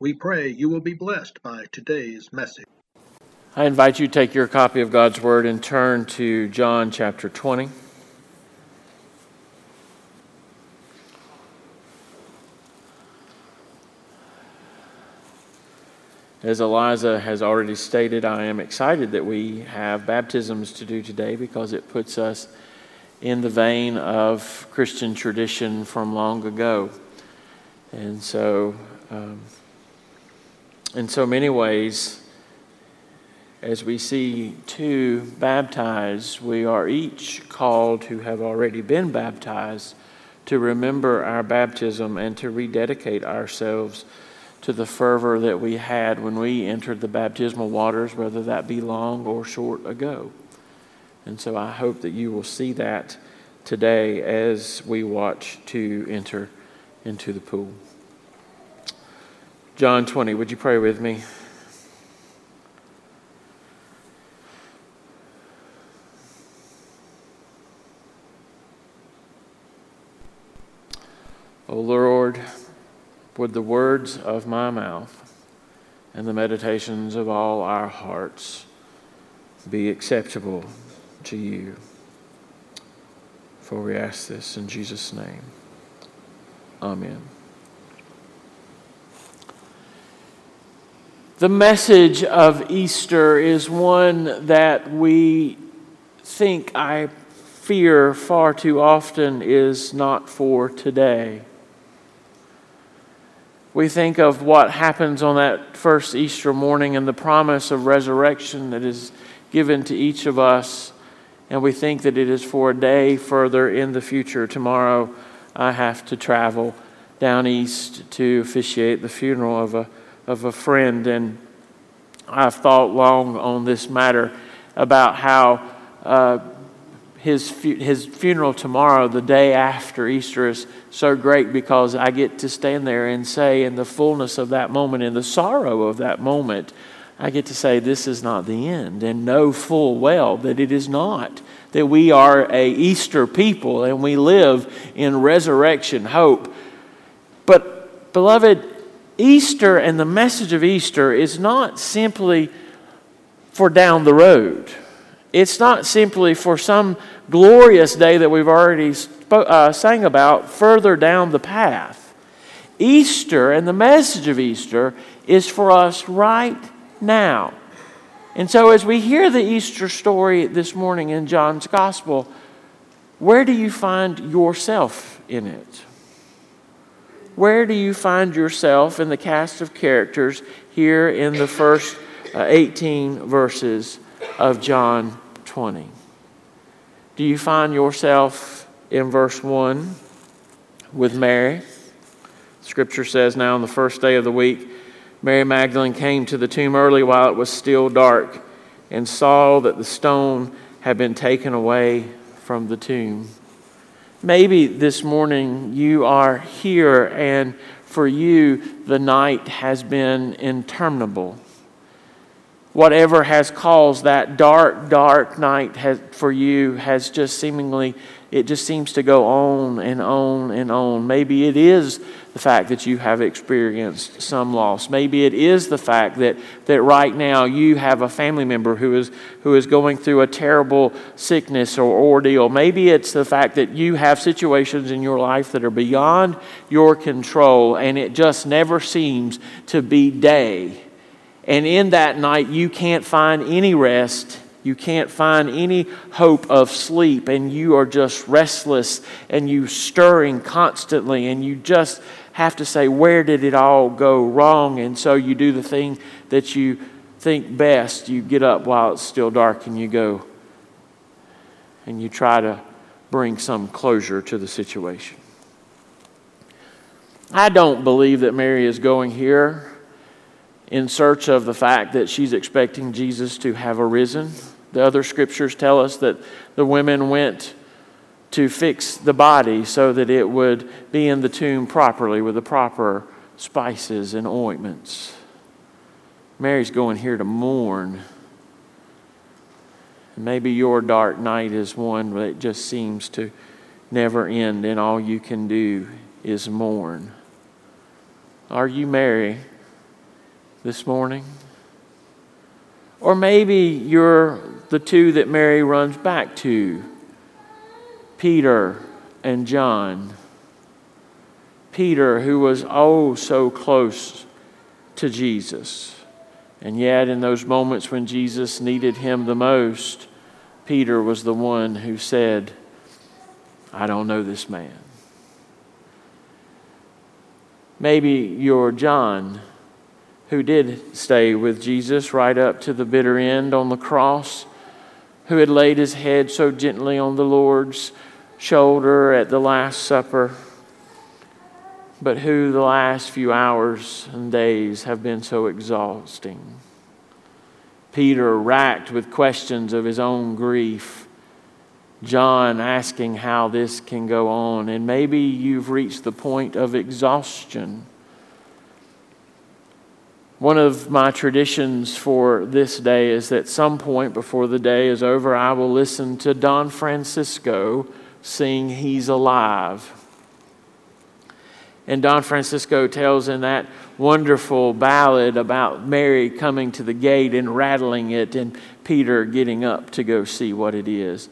We pray you will be blessed by today's message. I invite you to take your copy of God's Word and turn to John chapter 20. As Eliza has already stated, I am excited that we have baptisms to do today because it puts us in the vein of Christian tradition from long ago. And so, um, in so many ways, as we see two baptized, we are each called who have already been baptized to remember our baptism and to rededicate ourselves to the fervor that we had when we entered the baptismal waters, whether that be long or short ago. And so I hope that you will see that today as we watch two enter into the pool. John 20, would you pray with me? O Lord, would the words of my mouth and the meditations of all our hearts be acceptable to you. For we ask this in Jesus' name. Amen. The message of Easter is one that we think, I fear, far too often is not for today. We think of what happens on that first Easter morning and the promise of resurrection that is given to each of us, and we think that it is for a day further in the future. Tomorrow, I have to travel down east to officiate the funeral of a, of a friend, and I've thought long on this matter about how. Uh, his, his funeral tomorrow, the day after Easter, is so great because I get to stand there and say, in the fullness of that moment, in the sorrow of that moment, I get to say, This is not the end, and know full well that it is not. That we are a Easter people and we live in resurrection hope. But, beloved, Easter and the message of Easter is not simply for down the road. It's not simply for some glorious day that we've already uh, sang about further down the path. Easter and the message of Easter is for us right now. And so, as we hear the Easter story this morning in John's Gospel, where do you find yourself in it? Where do you find yourself in the cast of characters here in the first uh, 18 verses of John 20? Do you find yourself in verse 1 with Mary? Scripture says, Now on the first day of the week, Mary Magdalene came to the tomb early while it was still dark and saw that the stone had been taken away from the tomb. Maybe this morning you are here and for you the night has been interminable. Whatever has caused that dark, dark night has, for you has just seemingly, it just seems to go on and on and on. Maybe it is the fact that you have experienced some loss. Maybe it is the fact that, that right now you have a family member who is, who is going through a terrible sickness or ordeal. Maybe it's the fact that you have situations in your life that are beyond your control and it just never seems to be day and in that night, you can't find any rest. You can't find any hope of sleep, and you are just restless and you stirring constantly, and you just have to say, Where did it all go wrong? And so you do the thing that you think best. You get up while it's still dark and you go and you try to bring some closure to the situation. I don't believe that Mary is going here in search of the fact that she's expecting Jesus to have arisen. The other scriptures tell us that the women went to fix the body so that it would be in the tomb properly with the proper spices and ointments. Mary's going here to mourn. Maybe your dark night is one that just seems to never end, and all you can do is mourn. Are you Mary this morning? Or maybe you're the two that Mary runs back to Peter and John. Peter, who was oh so close to Jesus. And yet, in those moments when Jesus needed him the most, Peter was the one who said, I don't know this man. Maybe you're John, who did stay with Jesus right up to the bitter end on the cross, who had laid his head so gently on the Lord's shoulder at the Last Supper, but who the last few hours and days have been so exhausting. Peter racked with questions of his own grief. John asking how this can go on. And maybe you've reached the point of exhaustion. One of my traditions for this day is that some point before the day is over, I will listen to Don Francisco sing He's Alive. And Don Francisco tells in that wonderful ballad about Mary coming to the gate and rattling it, and Peter getting up to go see what it is.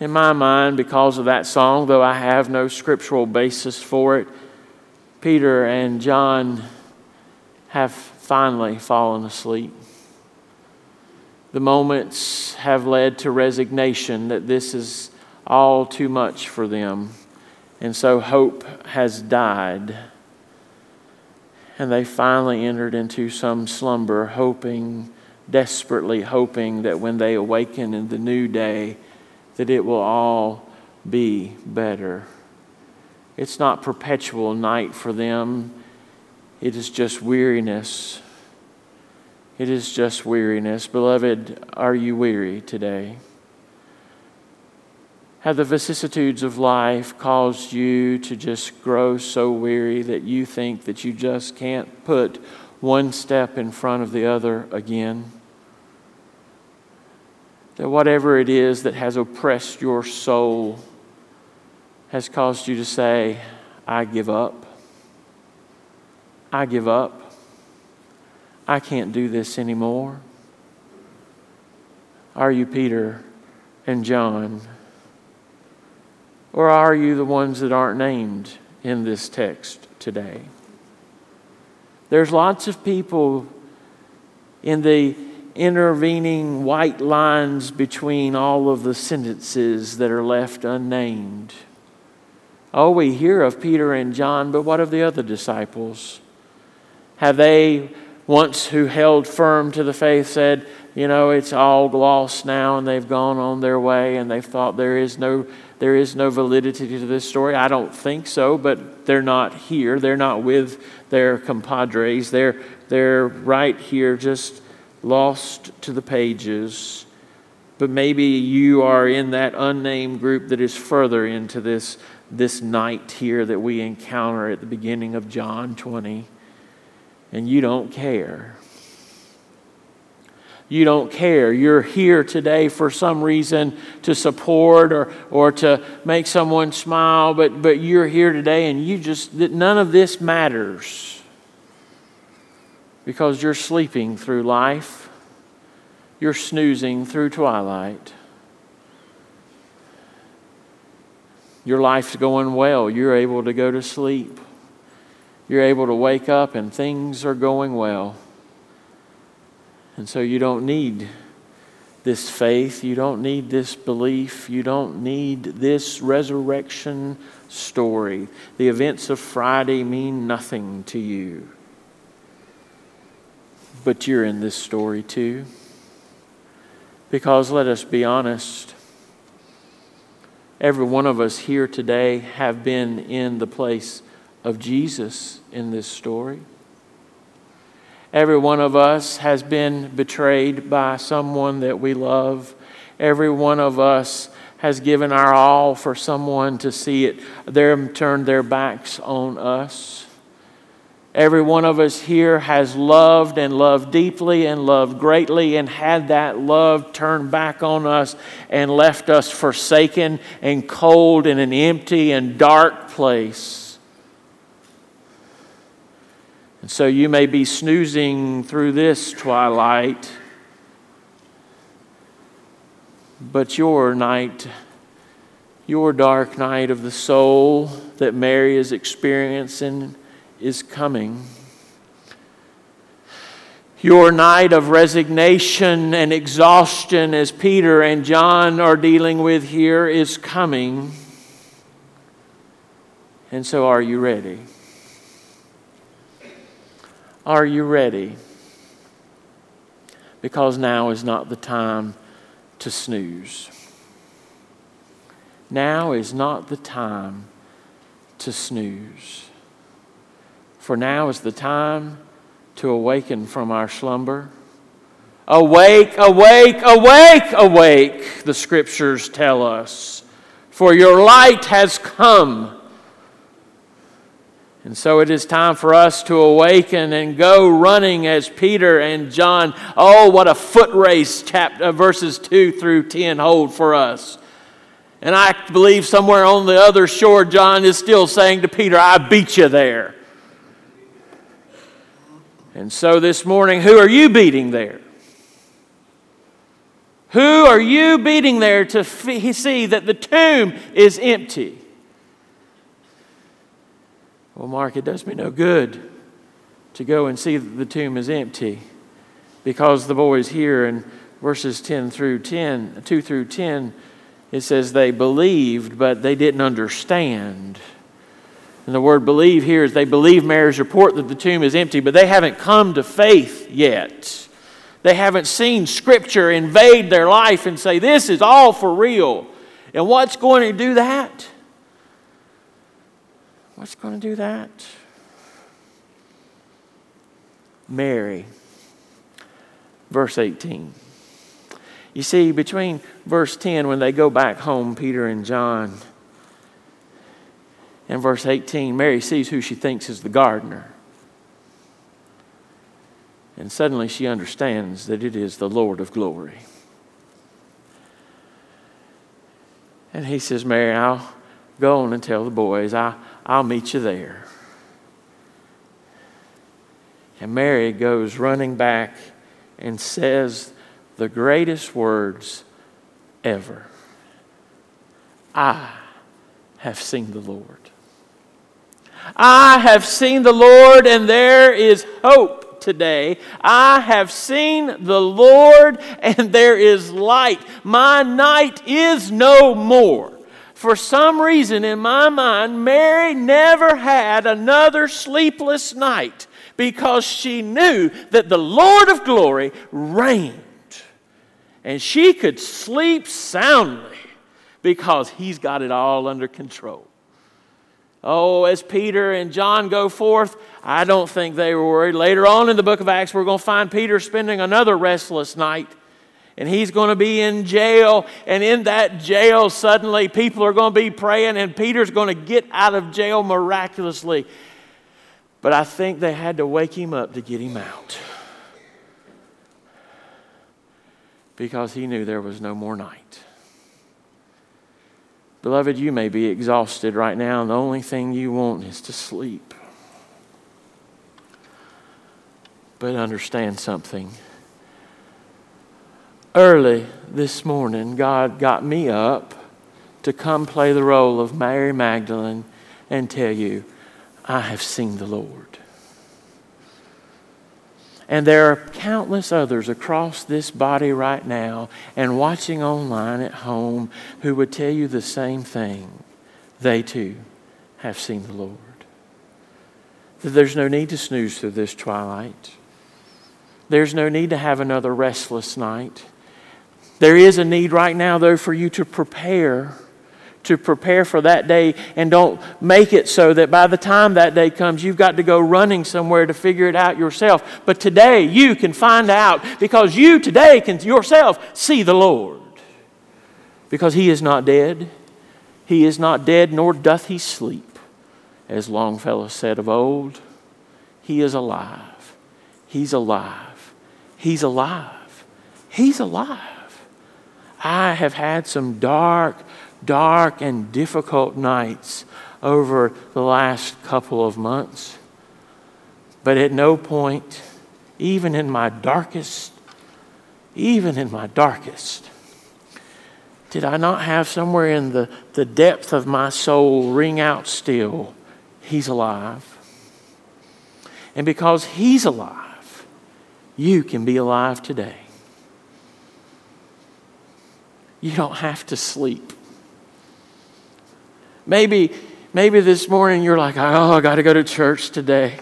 In my mind, because of that song, though I have no scriptural basis for it, Peter and John have finally fallen asleep. The moments have led to resignation that this is all too much for them. And so hope has died. And they finally entered into some slumber, hoping, desperately hoping that when they awaken in the new day, that it will all be better. It's not perpetual night for them. It is just weariness. It is just weariness. Beloved, are you weary today? Have the vicissitudes of life caused you to just grow so weary that you think that you just can't put one step in front of the other again? That whatever it is that has oppressed your soul has caused you to say, I give up. I give up. I can't do this anymore. Are you Peter and John? Or are you the ones that aren't named in this text today? There's lots of people in the intervening white lines between all of the sentences that are left unnamed. Oh, we hear of Peter and John, but what of the other disciples? Have they, once who held firm to the faith, said, you know, it's all lost now and they've gone on their way and they've thought there is no there is no validity to this story. I don't think so, but they're not here. They're not with their compadres. They're, they're right here, just lost to the pages. But maybe you are in that unnamed group that is further into this, this night here that we encounter at the beginning of John 20, and you don't care you don't care. You're here today for some reason to support or, or to make someone smile, but, but you're here today and you just, none of this matters because you're sleeping through life, you're snoozing through twilight. Your life's going well. You're able to go to sleep. You're able to wake up and things are going well. And so you don't need this faith. You don't need this belief. You don't need this resurrection story. The events of Friday mean nothing to you. But you're in this story too. Because let us be honest, every one of us here today have been in the place of Jesus in this story. Every one of us has been betrayed by someone that we love. Every one of us has given our all for someone to see it, them turn their backs on us. Every one of us here has loved and loved deeply and loved greatly and had that love turned back on us and left us forsaken and cold in an empty and dark place. And so you may be snoozing through this twilight but your night, your dark night of the soul that Mary is experiencing is coming. Your night of resignation and exhaustion, as Peter and John are dealing with here, is coming. And so, are you ready? Are you ready? Because now is not the time to snooze. Now is not the time to snooze. For now is the time to awaken from our slumber. Awake, awake, awake, awake, the scriptures tell us. For your light has come and so it is time for us to awaken and go running as Peter and John. Oh, what a foot race chapter, uh, verses 2 through 10 hold for us. And I believe somewhere on the other shore, John is still saying to Peter, I beat you there. And so this morning, who are you beating there? Who are you beating there to see that the tomb is empty? Well, Marc, it does me no good to go and see that the tomb is empty because the boys here in verses 10 through 10, 2 through 10, it says they believed, but they didn't understand. And the word believe here is they believe Mary's report that the tomb is empty, but they haven't come to faith yet. They haven't seen Scripture invade their life and say, This is all for real. And what's going to do that? What's going to do that? Mary, verse 18. You see, between verse 10, when they go back home, Peter and John, and verse 18, Mary sees who she thinks is the gardener. And suddenly she understands that it is the Lord of glory. And he says, Mary, I'll go on and tell the boys, I, I'll meet you there. And Mary goes running back and says the greatest words ever I have seen the Lord. I have seen the Lord, and there is hope today. I have seen the Lord, and there is light. My night is no more for some reason in my mind, Mary never had another sleepless night because she knew that the Lord of glory reigned. And she could sleep soundly because he's got it all under control. Oh, as Peter and John go forth, I don't think they were worried. Later on in the book of Acts, we're going to find Peter spending another restless night and he's going to be in jail. And in that jail, suddenly people are going to be praying, and Peter's going to get out of jail miraculously. But I think they had to wake him up to get him out because he knew there was no more night. Beloved, you may be exhausted right now, and the only thing you want is to sleep. But understand something early this morning, God got me up to come play the role of Mary Magdalene and tell you, I have seen the Lord. And there are countless others across this body right now and watching online at home who would tell you the same thing. They too have seen the Lord. That there's no need to snooze through this twilight. There's no need to have another restless night. There is a need right now, though, for you to prepare to prepare for that day and don't make it so that by the time that day comes, you've got to go running somewhere to figure it out yourself. But today you can find out because you today can yourself see the Lord. Because he is not dead. He is not dead, nor doth he sleep. As Longfellow said of old, he is alive. He's alive. He's alive. He's alive. I have had some dark, dark, and difficult nights over the last couple of months. But at no point, even in my darkest, even in my darkest, did I not have somewhere in the, the depth of my soul ring out still, He's alive? And because He's alive, you can be alive today. You don't have to sleep. Maybe, maybe this morning you're like, oh, I got to go to church today.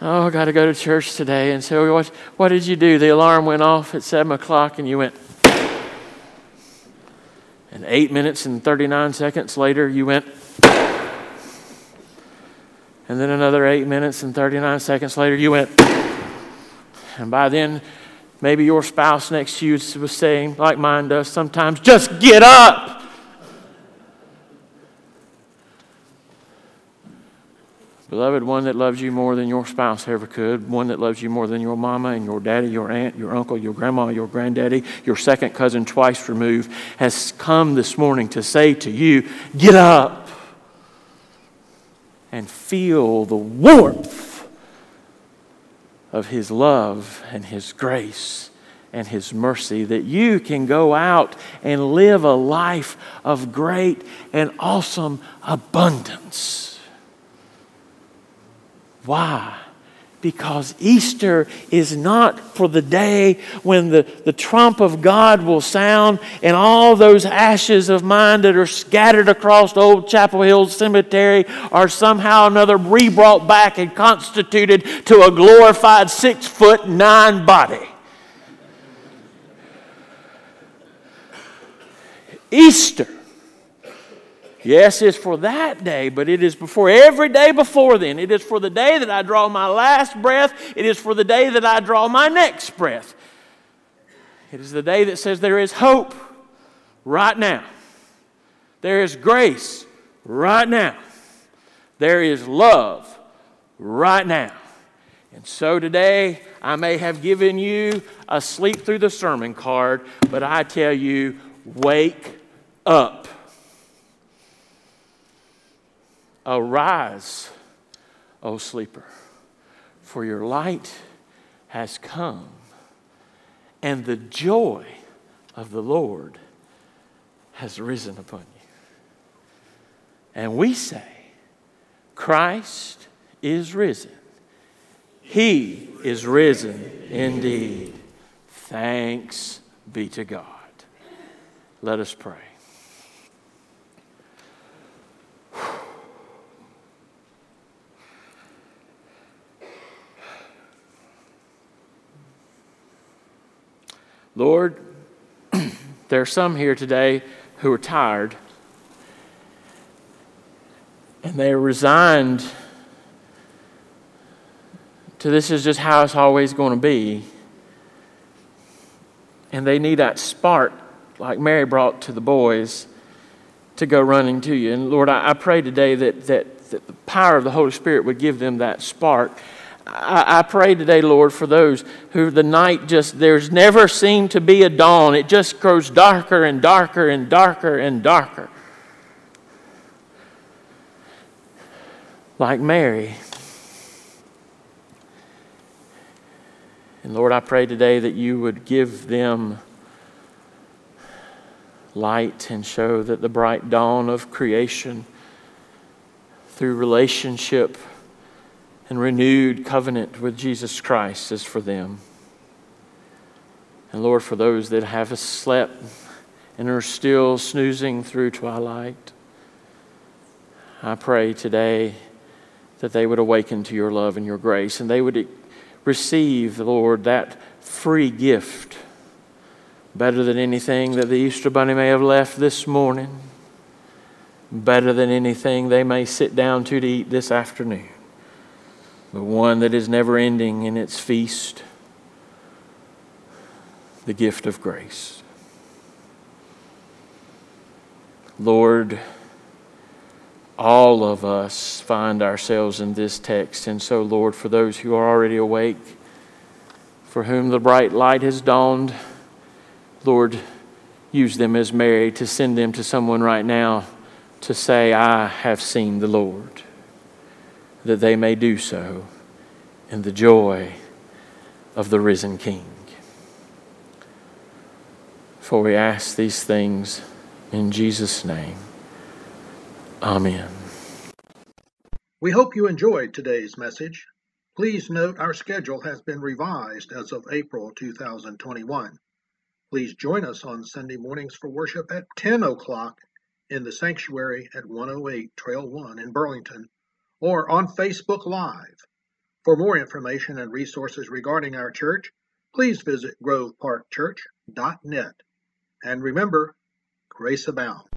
Oh, I got to go to church today. And so, what, what did you do? The alarm went off at 7 o'clock, and you went. And eight minutes and 39 seconds later, you went. And then another eight minutes and 39 seconds later, you went. And by then, maybe your spouse next to you was saying, like mine does sometimes, just get up. Beloved, one that loves you more than your spouse ever could, one that loves you more than your mama and your daddy, your aunt, your uncle, your grandma, your granddaddy, your second cousin twice removed, has come this morning to say to you, Get up and feel the warmth of His love and His grace and His mercy, that you can go out and live a life of great and awesome abundance. Why? Because Easter is not for the day when the, the trump of God will sound and all those ashes of mine that are scattered across Old Chapel Hill Cemetery are somehow or another re brought back and constituted to a glorified six foot nine body. Easter Yes, it's for that day, but it is before every day before then. It is for the day that I draw my last breath. It is for the day that I draw my next breath. It is the day that says there is hope right now. There is grace right now. There is love right now. And so today, I may have given you a sleep through the sermon card, but I tell you, wake up. Arise, O sleeper, for your light has come, and the joy of the Lord has risen upon you. And we say, Christ is risen. He is risen indeed. Thanks be to God. Let us pray. Lord, there are some here today who are tired and they are resigned to this is just how it's always going to be. And they need that spark, like Mary brought to the boys, to go running to you. And Lord, I, I pray today that, that, that the power of the Holy Spirit would give them that spark I, I pray today, Lord, for those who the night just, there's never seemed to be a dawn. It just grows darker and darker and darker and darker. Like Mary. And Lord, I pray today that you would give them light and show that the bright dawn of creation through relationship and renewed covenant with Jesus Christ is for them. And Lord, for those that have slept and are still snoozing through twilight, I pray today that they would awaken to your love and your grace and they would receive, Lord, that free gift better than anything that the Easter Bunny may have left this morning, better than anything they may sit down to to eat this afternoon, but one that is never ending in its feast the gift of grace. Lord, all of us find ourselves in this text. And so, Lord, for those who are already awake, for whom the bright light has dawned, Lord, use them as Mary to send them to someone right now to say, I have seen the Lord, that they may do so in the joy of the risen King. For we ask these things in Jesus' name. Amen. We hope you enjoyed today's message. Please note our schedule has been revised as of April 2021. Please join us on Sunday mornings for worship at 10 o'clock in the sanctuary at 108 Trail 1 in Burlington or on Facebook Live. For more information and resources regarding our church, please visit groveparkchurch.net. And remember, grace abounds.